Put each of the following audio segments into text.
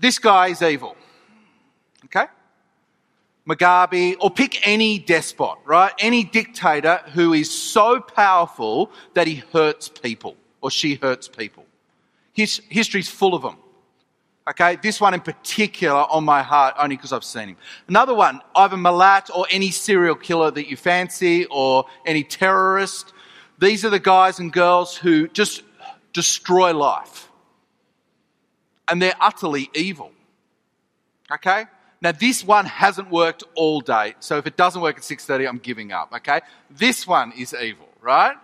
this guy is evil. Okay? Mugabe, or pick any despot, right? Any dictator who is so powerful that he hurts people or she hurts people. His, history's full of them. Okay, this one in particular on my heart only because I've seen him. Another one, Ivan Milat or any serial killer that you fancy or any terrorist. These are the guys and girls who just destroy life. And they're utterly evil. Okay? Now this one hasn't worked all day. So if it doesn't work at 6:30, I'm giving up, okay? This one is evil, right?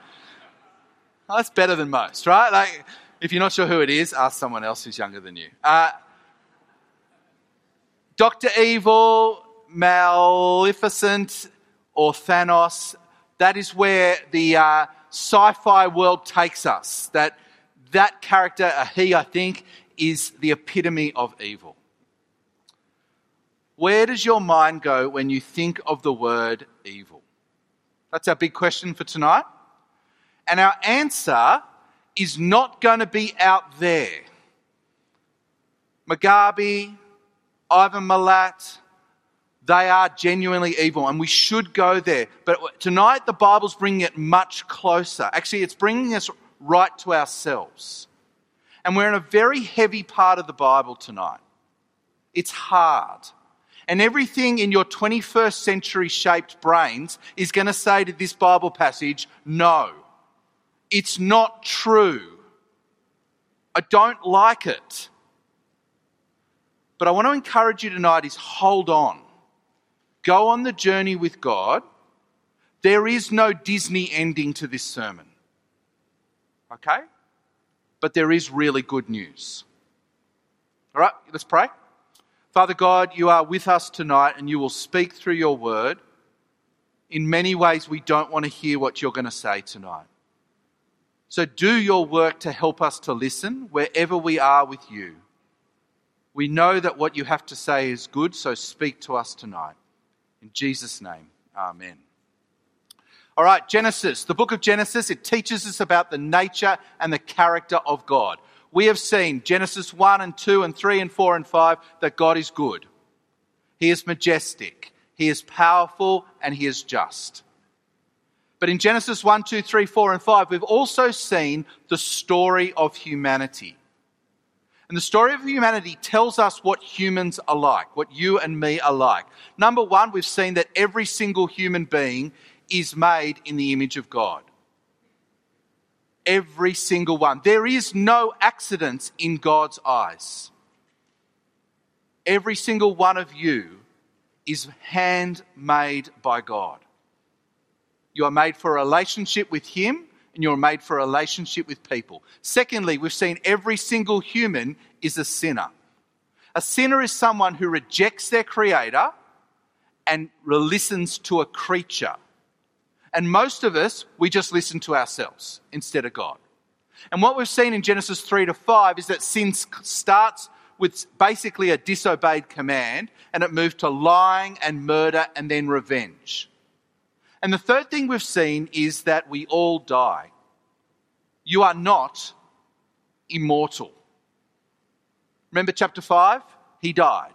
Well, that's better than most, right? Like if you're not sure who it is, ask someone else who's younger than you. Uh, Dr. Evil, Maleficent, or Thanos, that is where the uh, sci fi world takes us. That, that character, uh, he, I think, is the epitome of evil. Where does your mind go when you think of the word evil? That's our big question for tonight. And our answer is not going to be out there. Mugabe, Ivan Milat, they are genuinely evil and we should go there. But tonight the Bible's bringing it much closer. Actually, it's bringing us right to ourselves. And we're in a very heavy part of the Bible tonight. It's hard. And everything in your 21st century shaped brains is going to say to this Bible passage, no, it's not true. I don't like it. But I want to encourage you tonight is hold on. Go on the journey with God. There is no Disney ending to this sermon. Okay? But there is really good news. All right, let's pray. Father God, you are with us tonight and you will speak through your word. In many ways, we don't want to hear what you're going to say tonight. So do your work to help us to listen wherever we are with you. We know that what you have to say is good, so speak to us tonight. In Jesus' name, amen. All right, Genesis, the book of Genesis, it teaches us about the nature and the character of God we have seen Genesis 1 and 2 and 3 and 4 and 5 that God is good. He is majestic. He is powerful and he is just. But in Genesis 1, 2, 3, 4, and 5, we've also seen the story of humanity. And the story of humanity tells us what humans are like, what you and me are like. Number one, we've seen that every single human being is made in the image of God every single one. There is no accidents in God's eyes. Every single one of you is handmade by God. You are made for a relationship with Him and you're made for a relationship with people. Secondly, we've seen every single human is a sinner. A sinner is someone who rejects their Creator and listens to a creature. And most of us, we just listen to ourselves instead of God. And what we've seen in Genesis 3 to 5 is that sin starts with basically a disobeyed command and it moved to lying and murder and then revenge. And the third thing we've seen is that we all die. You are not immortal. Remember chapter 5? He died.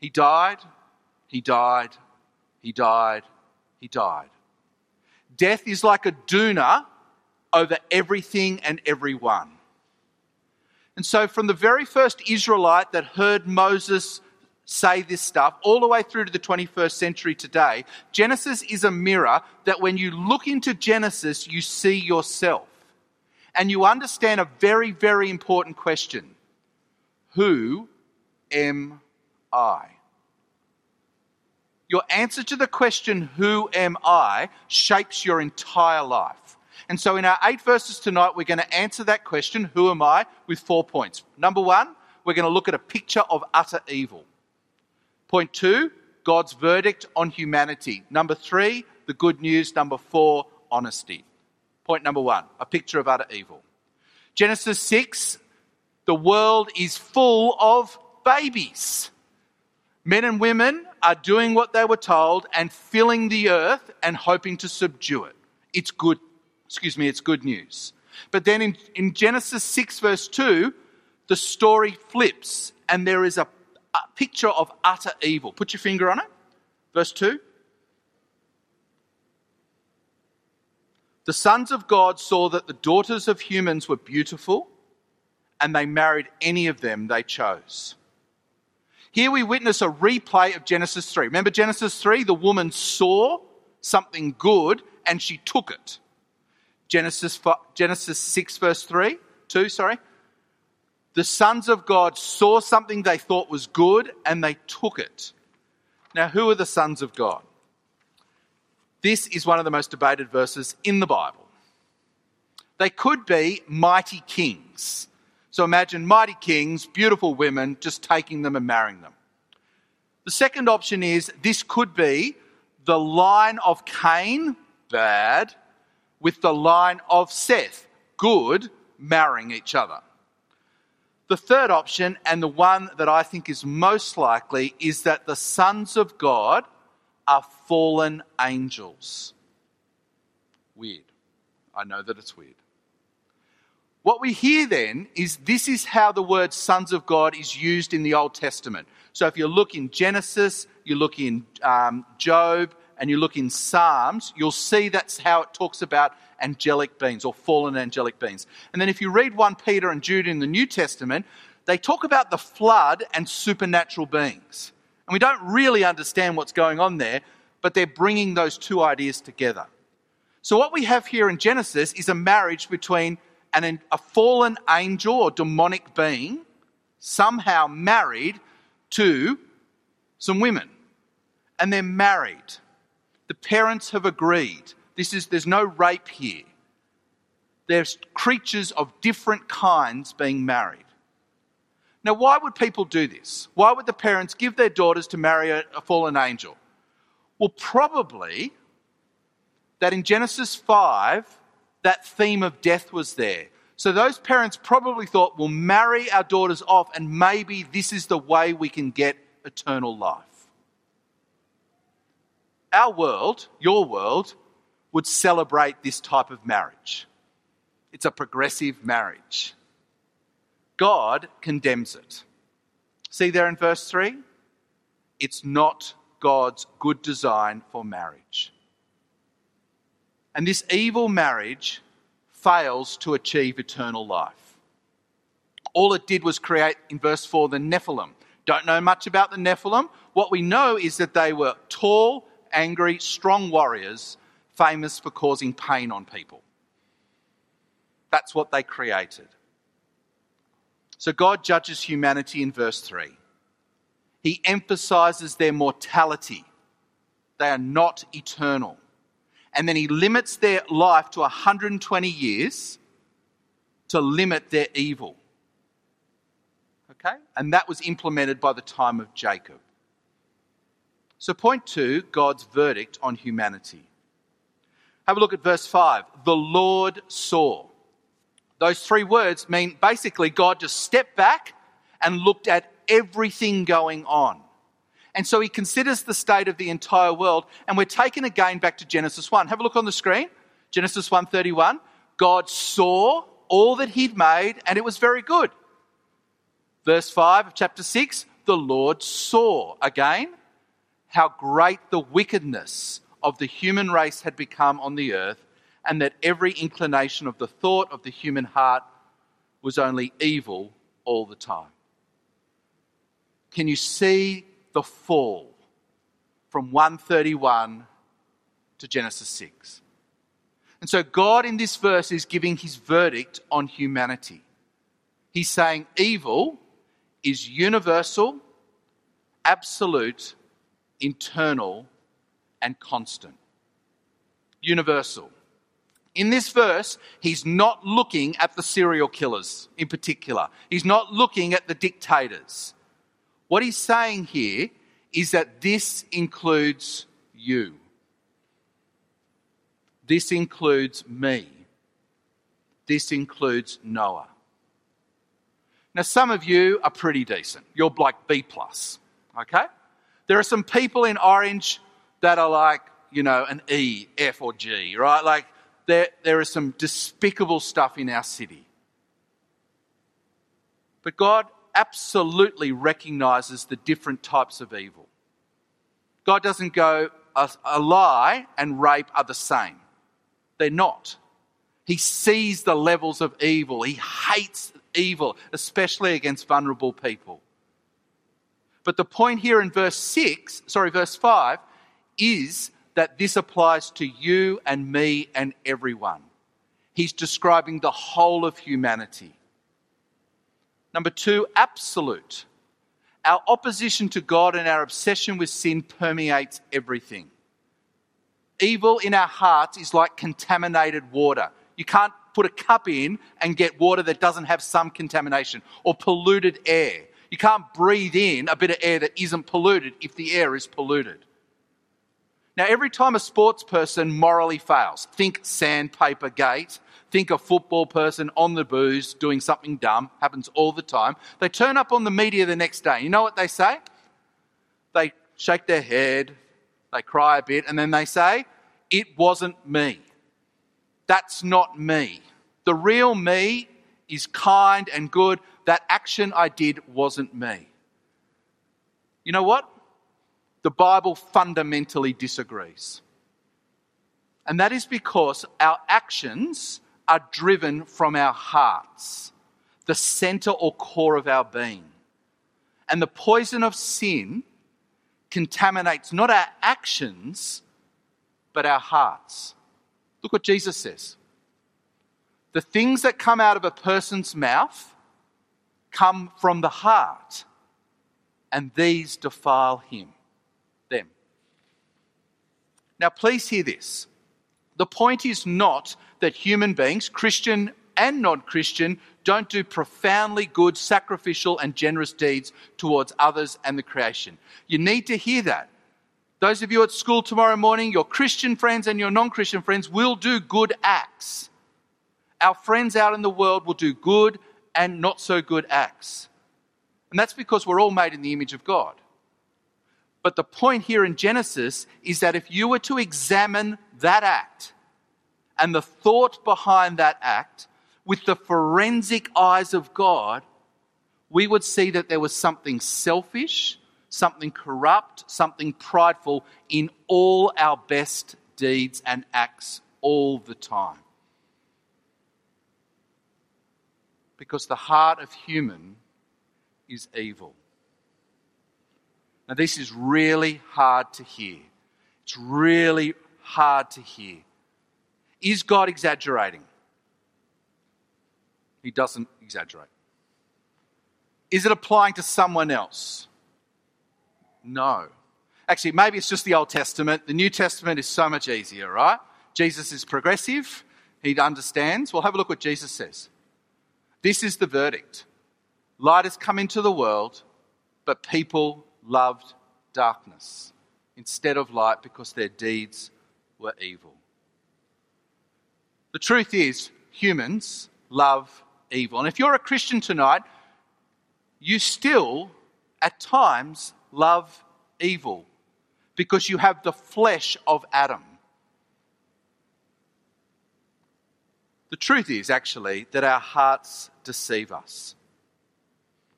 He died. He died. He died. He died. Death is like a doona over everything and everyone. And so, from the very first Israelite that heard Moses say this stuff, all the way through to the 21st century today, Genesis is a mirror that when you look into Genesis, you see yourself. And you understand a very, very important question Who am I? Your answer to the question, Who am I, shapes your entire life. And so, in our eight verses tonight, we're going to answer that question, Who am I, with four points. Number one, we're going to look at a picture of utter evil. Point two, God's verdict on humanity. Number three, the good news. Number four, honesty. Point number one, a picture of utter evil. Genesis 6, the world is full of babies. Men and women are doing what they were told and filling the earth and hoping to subdue it. It's good, excuse me, it's good news. But then in, in Genesis 6, verse 2, the story flips and there is a, a picture of utter evil. Put your finger on it. Verse 2. The sons of God saw that the daughters of humans were beautiful, and they married any of them they chose. Here we witness a replay of Genesis 3. Remember Genesis 3? The woman saw something good and she took it. Genesis, Genesis 6, verse 3, 2, sorry. The sons of God saw something they thought was good and they took it. Now, who are the sons of God? This is one of the most debated verses in the Bible. They could be mighty kings. So imagine mighty kings, beautiful women, just taking them and marrying them. The second option is this could be the line of Cain, bad, with the line of Seth, good, marrying each other. The third option, and the one that I think is most likely, is that the sons of God are fallen angels. Weird. I know that it's weird. What we hear then is this is how the word sons of God is used in the Old Testament. So if you look in Genesis, you look in um, Job, and you look in Psalms, you'll see that's how it talks about angelic beings or fallen angelic beings. And then if you read 1 Peter and Jude in the New Testament, they talk about the flood and supernatural beings. And we don't really understand what's going on there, but they're bringing those two ideas together. So what we have here in Genesis is a marriage between an, a fallen angel or demonic being somehow married to some women. And they're married. The parents have agreed. This is, there's no rape here. There's creatures of different kinds being married. Now, why would people do this? Why would the parents give their daughters to marry a, a fallen angel? Well, probably that in Genesis 5, that theme of death was there. So those parents probably thought, we'll marry our daughters off, and maybe this is the way we can get eternal life our world, your world, would celebrate this type of marriage. It's a progressive marriage. God condemns it. See there in verse 3? It's not God's good design for marriage. And this evil marriage fails to achieve eternal life. All it did was create, in verse 4, the Nephilim. Don't know much about the Nephilim. What we know is that they were tall, angry, strong warriors famous for causing pain on people. That's what they created. So God judges humanity in verse 3. He emphasizes their mortality, they are not eternal. And then he limits their life to 120 years to limit their evil. Okay? And that was implemented by the time of Jacob. So, point two God's verdict on humanity. Have a look at verse 5. The Lord saw. Those three words mean basically God just stepped back and looked at everything going on. And so he considers the state of the entire world, and we're taken again back to Genesis 1. Have a look on the screen. Genesis 1:31. God saw all that he'd made, and it was very good. Verse 5 of chapter 6, the Lord saw again how great the wickedness of the human race had become on the earth, and that every inclination of the thought of the human heart was only evil all the time. Can you see the fall from 131 to Genesis 6? And so, God in this verse is giving his verdict on humanity. He's saying evil is universal, absolute, internal, and constant. Universal. In this verse, he's not looking at the serial killers in particular. He's not looking at the dictators. What he's saying here is that this includes you. This includes me. This includes Noah. Now, some of you are pretty decent. You're like B plus, okay? There are some people in orange that are like, you know, an E, F, or G, right? Like, there, there is some despicable stuff in our city. But God absolutely recognizes the different types of evil. God doesn't go, a, a lie and rape are the same. They're not. He sees the levels of evil. He hates evil, especially against vulnerable people. But the point here in verse 6, sorry, verse 5, is that this applies to you and me and everyone. He's describing the whole of humanity. Number two, absolute. Our opposition to God and our obsession with sin permeates everything. Evil in our hearts is like contaminated water. You can't put a cup in and get water that doesn't have some contamination or polluted air. You can't breathe in a bit of air that isn't polluted if the air is polluted. Now, every time a sports person morally fails, think sandpaper gate, think a football person on the booze doing something dumb, happens all the time. They turn up on the media the next day. You know what they say? They shake their head, they cry a bit, and then they say, It wasn't me. That's not me. The real me is kind and good. That action I did wasn't me. You know what? The Bible fundamentally disagrees. And that is because our actions are driven from our hearts, the center or core of our being. And the poison of sin contaminates not our actions, but our hearts. Look what Jesus says. The things that come out of a person's mouth come from the heart, and these defile him. Now, please hear this. The point is not that human beings, Christian and non Christian, don't do profoundly good, sacrificial, and generous deeds towards others and the creation. You need to hear that. Those of you at school tomorrow morning, your Christian friends and your non Christian friends will do good acts. Our friends out in the world will do good and not so good acts. And that's because we're all made in the image of God. But the point here in Genesis is that if you were to examine that act and the thought behind that act with the forensic eyes of God, we would see that there was something selfish something corrupt, something prideful in all our best deeds and acts all the time. Because the heart of human is evil. Now, this is really hard to hear. It's really hard to hear. Is God exaggerating? He doesn't exaggerate. Is it applying to someone else? No. Actually, maybe it's just the Old Testament. The New Testament is so much easier, right? Jesus is progressive, he understands. Well, have a look what Jesus says. This is the verdict light has come into the world, but people loved darkness instead of light because their deeds were evil. The truth is, humans love evil. And if you're a Christian tonight, you still, at times, love evil because you have the flesh of Adam. The truth is actually that our hearts deceive us.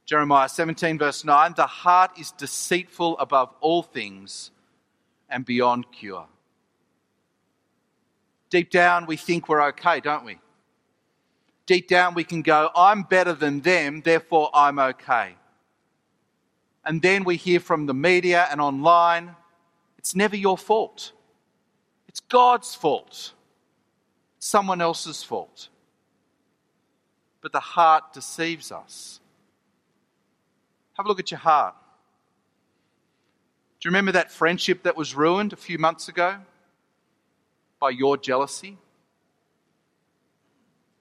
Jeremiah 17, verse 9 the heart is deceitful above all things and beyond cure. Deep down, we think we're okay, don't we? Deep down, we can go, I'm better than them, therefore I'm okay and then we hear from the media and online, it's never your fault. It's God's fault. Someone else's fault. But the heart deceives us. Have a look at your heart. Do you remember that friendship that was ruined a few months ago by your jealousy?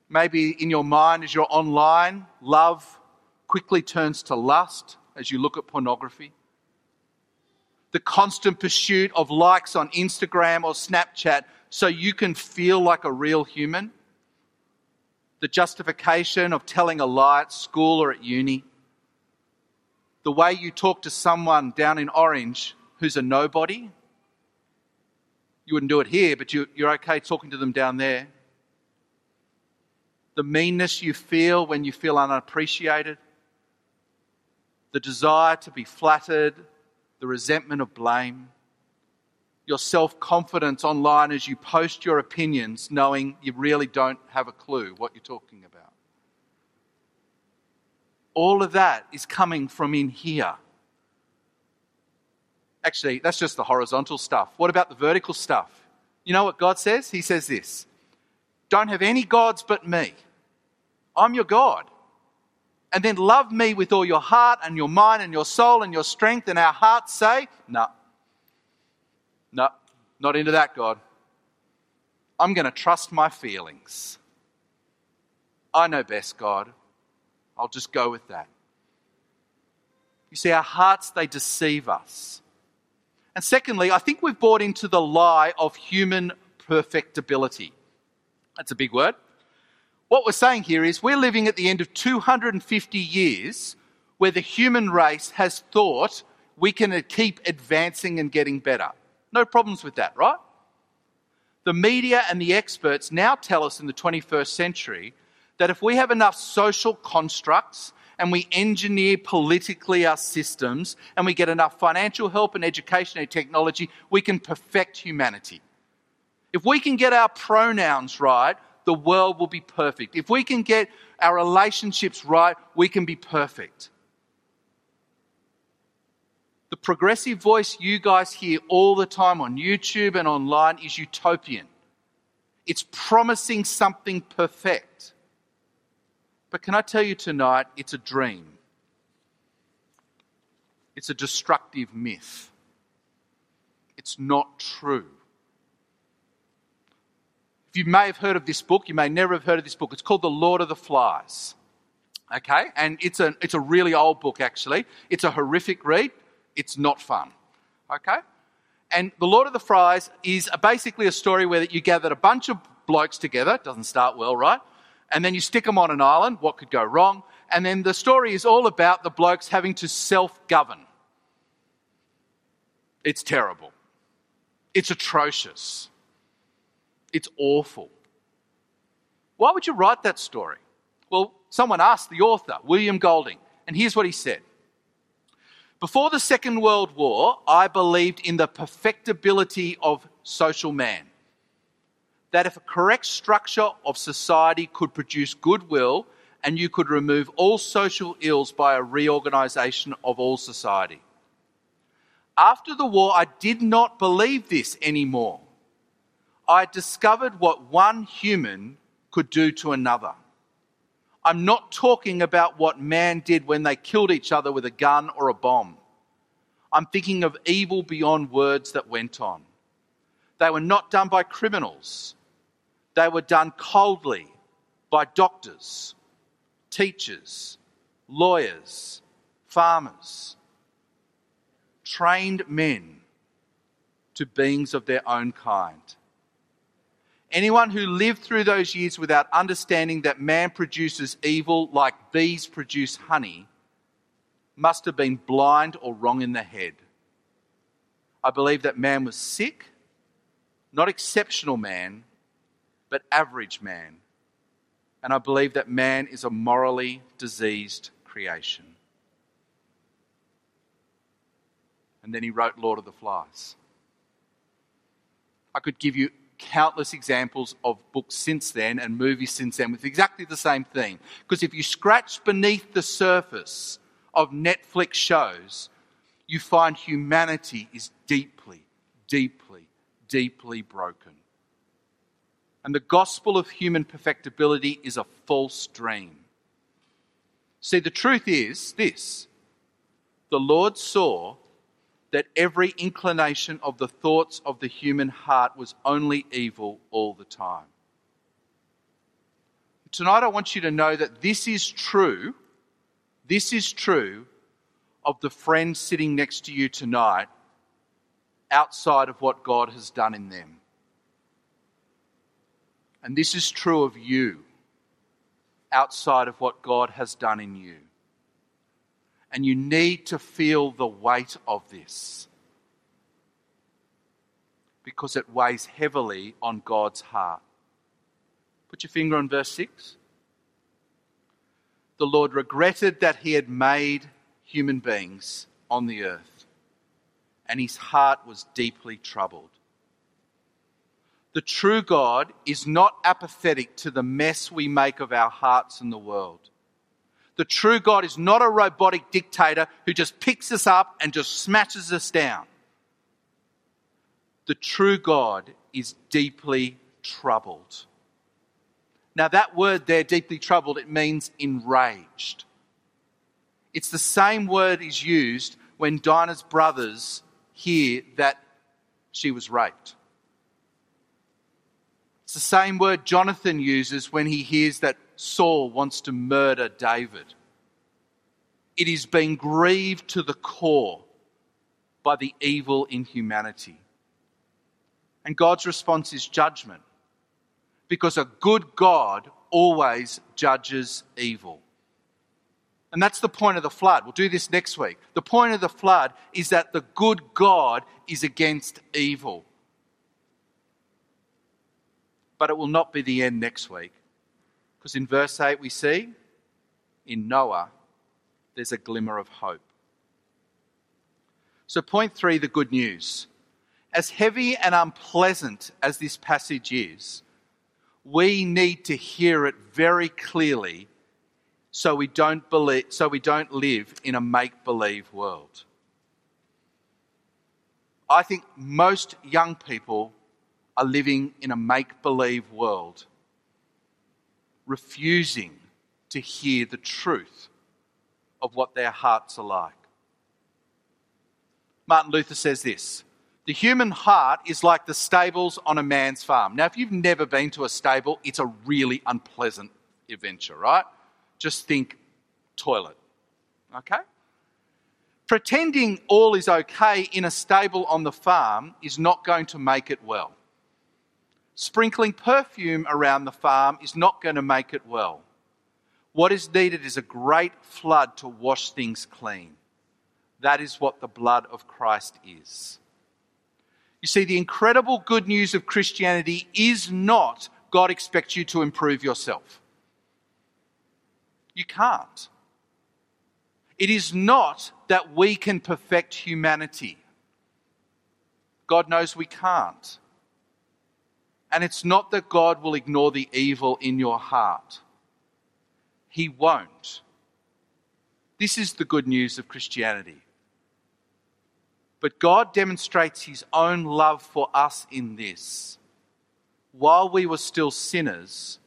Maybe in your mind, as you're online, love quickly turns to lust as you look at pornography. The constant pursuit of likes on Instagram or Snapchat so you can feel like a real human. The justification of telling a lie at school or at uni. The way you talk to someone down in Orange who's a nobody. You wouldn't do it here, but you, are okay talking to them down there. The meanness you feel when you feel unappreciated the desire to be flattered, the resentment of blame, your self confidence online as you post your opinions, knowing you really don't have a clue what you're talking about. All of that is coming from in here. Actually, that's just the horizontal stuff. What about the vertical stuff? You know what God says? He says this Don't have any gods but me. I'm your God. And then love me with all your heart and your mind and your soul and your strength. And our hearts say, No, no, not into that, God. I'm going to trust my feelings. I know best, God. I'll just go with that. You see, our hearts, they deceive us. And secondly, I think we've bought into the lie of human perfectibility. That's a big word. What we're saying here is we're living at the end of 250 years where the human race has thought we can keep advancing and getting better. No problems with that, right? The media and the experts now tell us in the 21st century that if we have enough social constructs and we engineer politically our systems and we get enough financial help and education and technology, we can perfect humanity. If we can get our pronouns right, the world will be perfect. If we can get our relationships right, we can be perfect. The progressive voice you guys hear all the time on YouTube and online is utopian. It's promising something perfect. But can I tell you tonight, it's a dream. It's a destructive myth. It's not true. If you may have heard of this book, you may never have heard of this book. It's called The Lord of the Flies. Okay? And it's a, it's a really old book, actually. It's a horrific read. It's not fun. Okay? And The Lord of the Flies is basically a story where you gathered a bunch of blokes together. It doesn't start well, right? And then you stick them on an island. What could go wrong? And then the story is all about the blokes having to self govern. It's terrible. It's atrocious. It's awful. Why would you write that story? Well, someone asked the author, William Golding, and here's what he said Before the Second World War, I believed in the perfectibility of social man that if a correct structure of society could produce goodwill and you could remove all social ills by a reorganization of all society. After the war, I did not believe this anymore. I discovered what one human could do to another. I'm not talking about what man did when they killed each other with a gun or a bomb. I'm thinking of evil beyond words that went on. They were not done by criminals. They were done coldly by doctors, teachers, lawyers, farmers, trained men to beings of their own kind. Anyone who lived through those years without understanding that man produces evil like bees produce honey must have been blind or wrong in the head. I believe that man was sick, not exceptional man, but average man. And I believe that man is a morally diseased creation. And then he wrote Lord of the Flies. I could give you countless examples of books since then and movies since then with exactly the same thing. Because if you scratch beneath the surface of Netflix shows, you find humanity is deeply, deeply, deeply broken. And the gospel of human perfectibility is a false dream. See, the truth is this the Lord saw that every inclination of the thoughts of the human heart was only evil all the time. Tonight, I want you to know that this is true. This is true of the friend sitting next to you tonight outside of what God has done in them. And this is true of you outside of what God has done in you. And you need to feel the weight of this because it weighs heavily on God's heart. Put your finger on verse 6. The Lord regretted that he had made human beings on the earth, and his heart was deeply troubled. The true God is not apathetic to the mess we make of our hearts and the world. The true God is not a robotic dictator who just picks us up and just smashes us down. The true God is deeply troubled. Now, that word there, deeply troubled, it means enraged. It's the same word is used when Dinah's brothers hear that she was raped. It's the same word Jonathan uses when he hears that Saul wants to murder David. It is being grieved to the core by the evil in humanity. And God's response is judgment. Because a good God always judges evil. And that's the point of the flood. We'll do this next week. The point of the flood is that the good God is against evil. But it will not be the end next week. Because in verse 8 we see in Noah there's a glimmer of hope. So, point three the good news. As heavy and unpleasant as this passage is, we need to hear it very clearly so we don't, believe, so we don't live in a make believe world. I think most young people are living in a make believe world, refusing to hear the truth of what their hearts are like. Martin Luther says this The human heart is like the stables on a man's farm. Now, if you've never been to a stable, it's a really unpleasant adventure, right? Just think toilet, okay? Pretending all is okay in a stable on the farm is not going to make it well. Sprinkling perfume around the farm is not going to make it well. What is needed is a great flood to wash things clean. That is what the blood of Christ is. You see, the incredible good news of Christianity is not God expects you to improve yourself. You can't. It is not that we can perfect humanity. God knows we can't. And it's not that God will ignore the evil in your heart. He won't. This is the good news of Christianity. But God demonstrates His own love for us in this. While we were still sinners,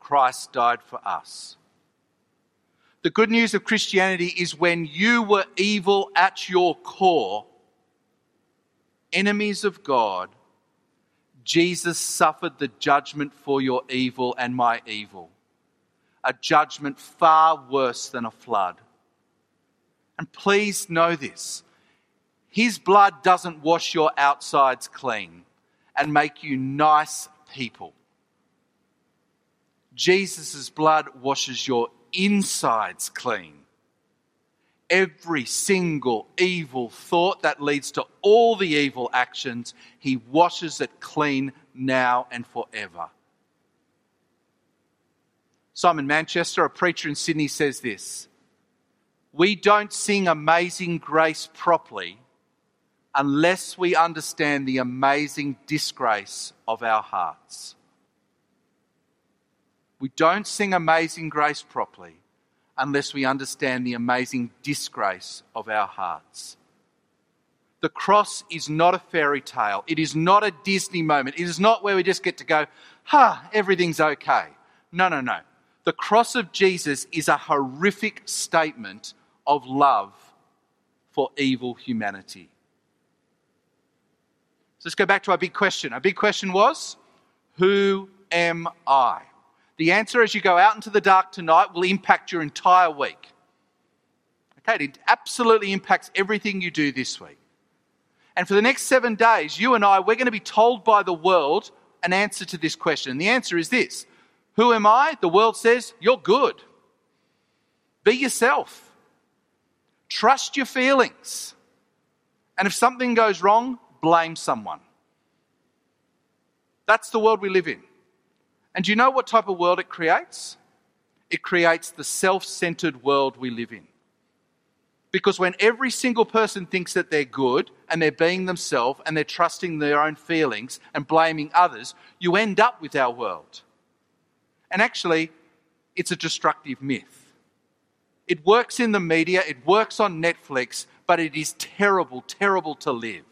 Christ died for us. The good news of Christianity is when you were evil at your core, enemies of God, Jesus suffered the judgment for your evil and my evil a judgment far worse than a flood. And please know this His blood doesn't wash your outsides clean and make you nice people. Jesus' blood washes your insides clean. Every single evil thought that leads to all the evil actions, He washes it clean now and forever. Simon Manchester, a preacher in Sydney, says this We don't sing Amazing Grace properly unless we understand the amazing disgrace of our hearts. We don't sing Amazing Grace properly unless we understand the amazing disgrace of our hearts. The cross is not a fairy tale. It is not a Disney moment. It is not where we just get to go, ha, everything's okay. No, no, no. The cross of Jesus is a horrific statement of love for evil humanity. So let's go back to our big question. Our big question was Who am I? The answer as you go out into the dark tonight will impact your entire week. Okay, it absolutely impacts everything you do this week. And for the next seven days, you and I, we're going to be told by the world an answer to this question. And the answer is this who am I? The world says, You're good. Be yourself. Trust your feelings. And if something goes wrong, blame someone. That's the world we live in. And do you know what type of world it creates? It creates the self centered world we live in. Because when every single person thinks that they're good and they're being themselves and they're trusting their own feelings and blaming others, you end up with our world. And actually, it's a destructive myth. It works in the media, it works on Netflix, but it is terrible, terrible to live.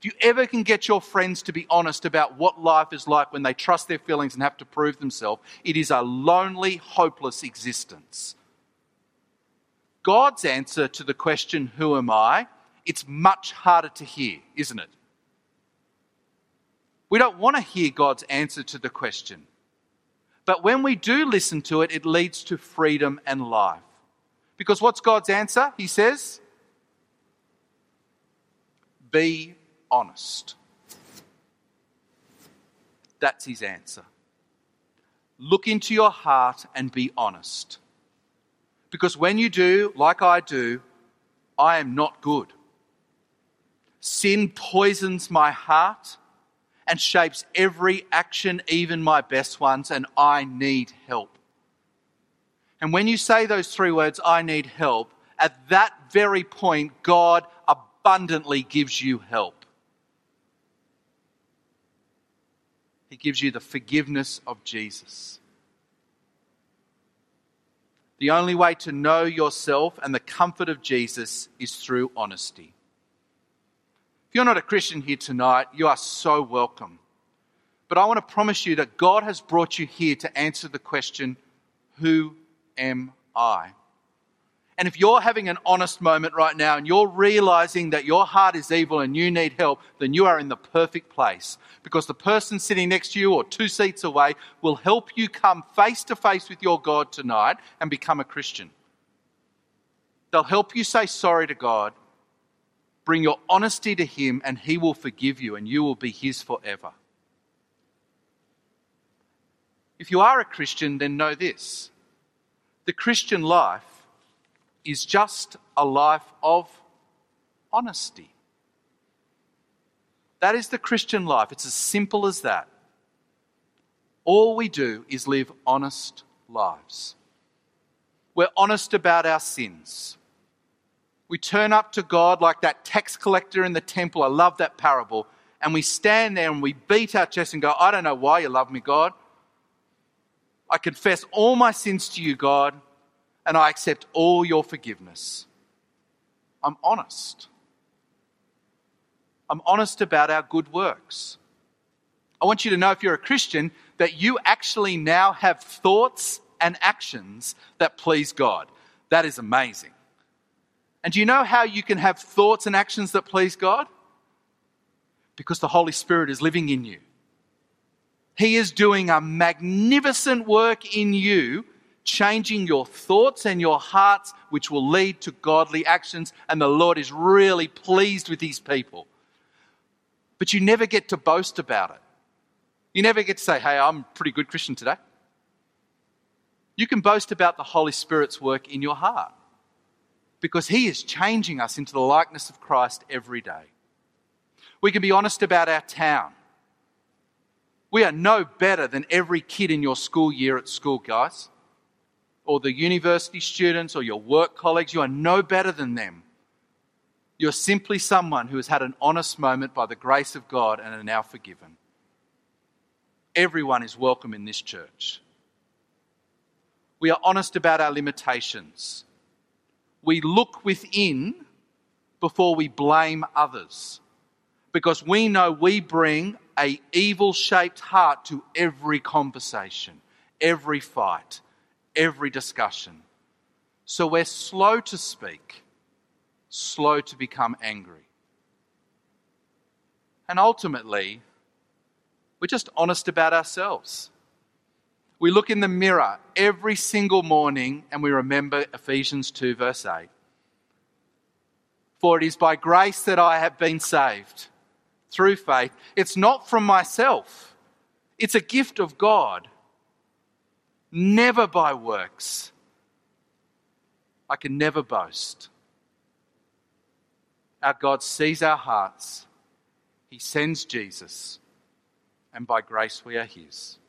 If you ever can get your friends to be honest about what life is like when they trust their feelings and have to prove themselves, it is a lonely, hopeless existence. God's answer to the question, Who am I? it's much harder to hear, isn't it? We don't want to hear God's answer to the question. But when we do listen to it, it leads to freedom and life. Because what's God's answer? He says, Be honest. That's his answer. Look into your heart and be honest. Because when you do, like I do, I am not good. Sin poisons my heart and shapes every action, even my best ones, and I need help. And when you say those three words, I need help, at that very point, God abundantly gives you help. He gives you the forgiveness of Jesus. The only way to know yourself and the comfort of Jesus is through honesty. If you're not a Christian here tonight, you are so welcome. But I want to promise you that God has brought you here to answer the question, Who am I? And if you're having an honest moment right now and you're realizing that your heart is evil and you need help, then you are in the perfect place. Because the person sitting next to you or two seats away will help you come face to face with your God tonight and become a Christian. They'll help you say sorry to God, bring your honesty to Him, and He will forgive you and you will be His forever. If you are a Christian, then know this the Christian life is just a life of honesty. That is the Christian life. It's as simple as that. All we do is live honest lives. We're honest about our sins. We turn up to God like that tax collector in the temple. I love that parable. And we stand there and we beat our chest and go, I don't know why you love me, God. I confess all my sins to you, God and I accept all your forgiveness. I'm honest. I'm honest about our good works. I want you to know, if you're a Christian, that you actually now have thoughts and actions that please God. That is amazing. And do you know how you can have thoughts and actions that please God? Because the Holy Spirit is living in you. He is doing a magnificent work in you changing your thoughts and your hearts, which will lead to godly actions. And the Lord is really pleased with His people. But you never get to boast about it. You never get to say, hey, I'm a pretty good Christian today. You can boast about the Holy Spirit's work in your heart because He is changing us into the likeness of Christ every day. We can be honest about our town. We are no better than every kid in your school year at school, guys or the university students or your work colleagues, you are no better than them. You're simply someone who has had an honest moment by the grace of God and are now forgiven. Everyone is welcome in this church. We are honest about our limitations. We look within before we blame others because we know we bring a evil shaped heart to every conversation, every fight, every discussion. So we're slow to speak, slow to become angry. And ultimately, we're just honest about ourselves. We look in the mirror every single morning and we remember Ephesians 2, verse 8. For it is by grace that I have been saved through faith. It's not from myself, it's a gift of God never by works. I can never boast. Our God sees our hearts, He sends Jesus, and by grace we are His.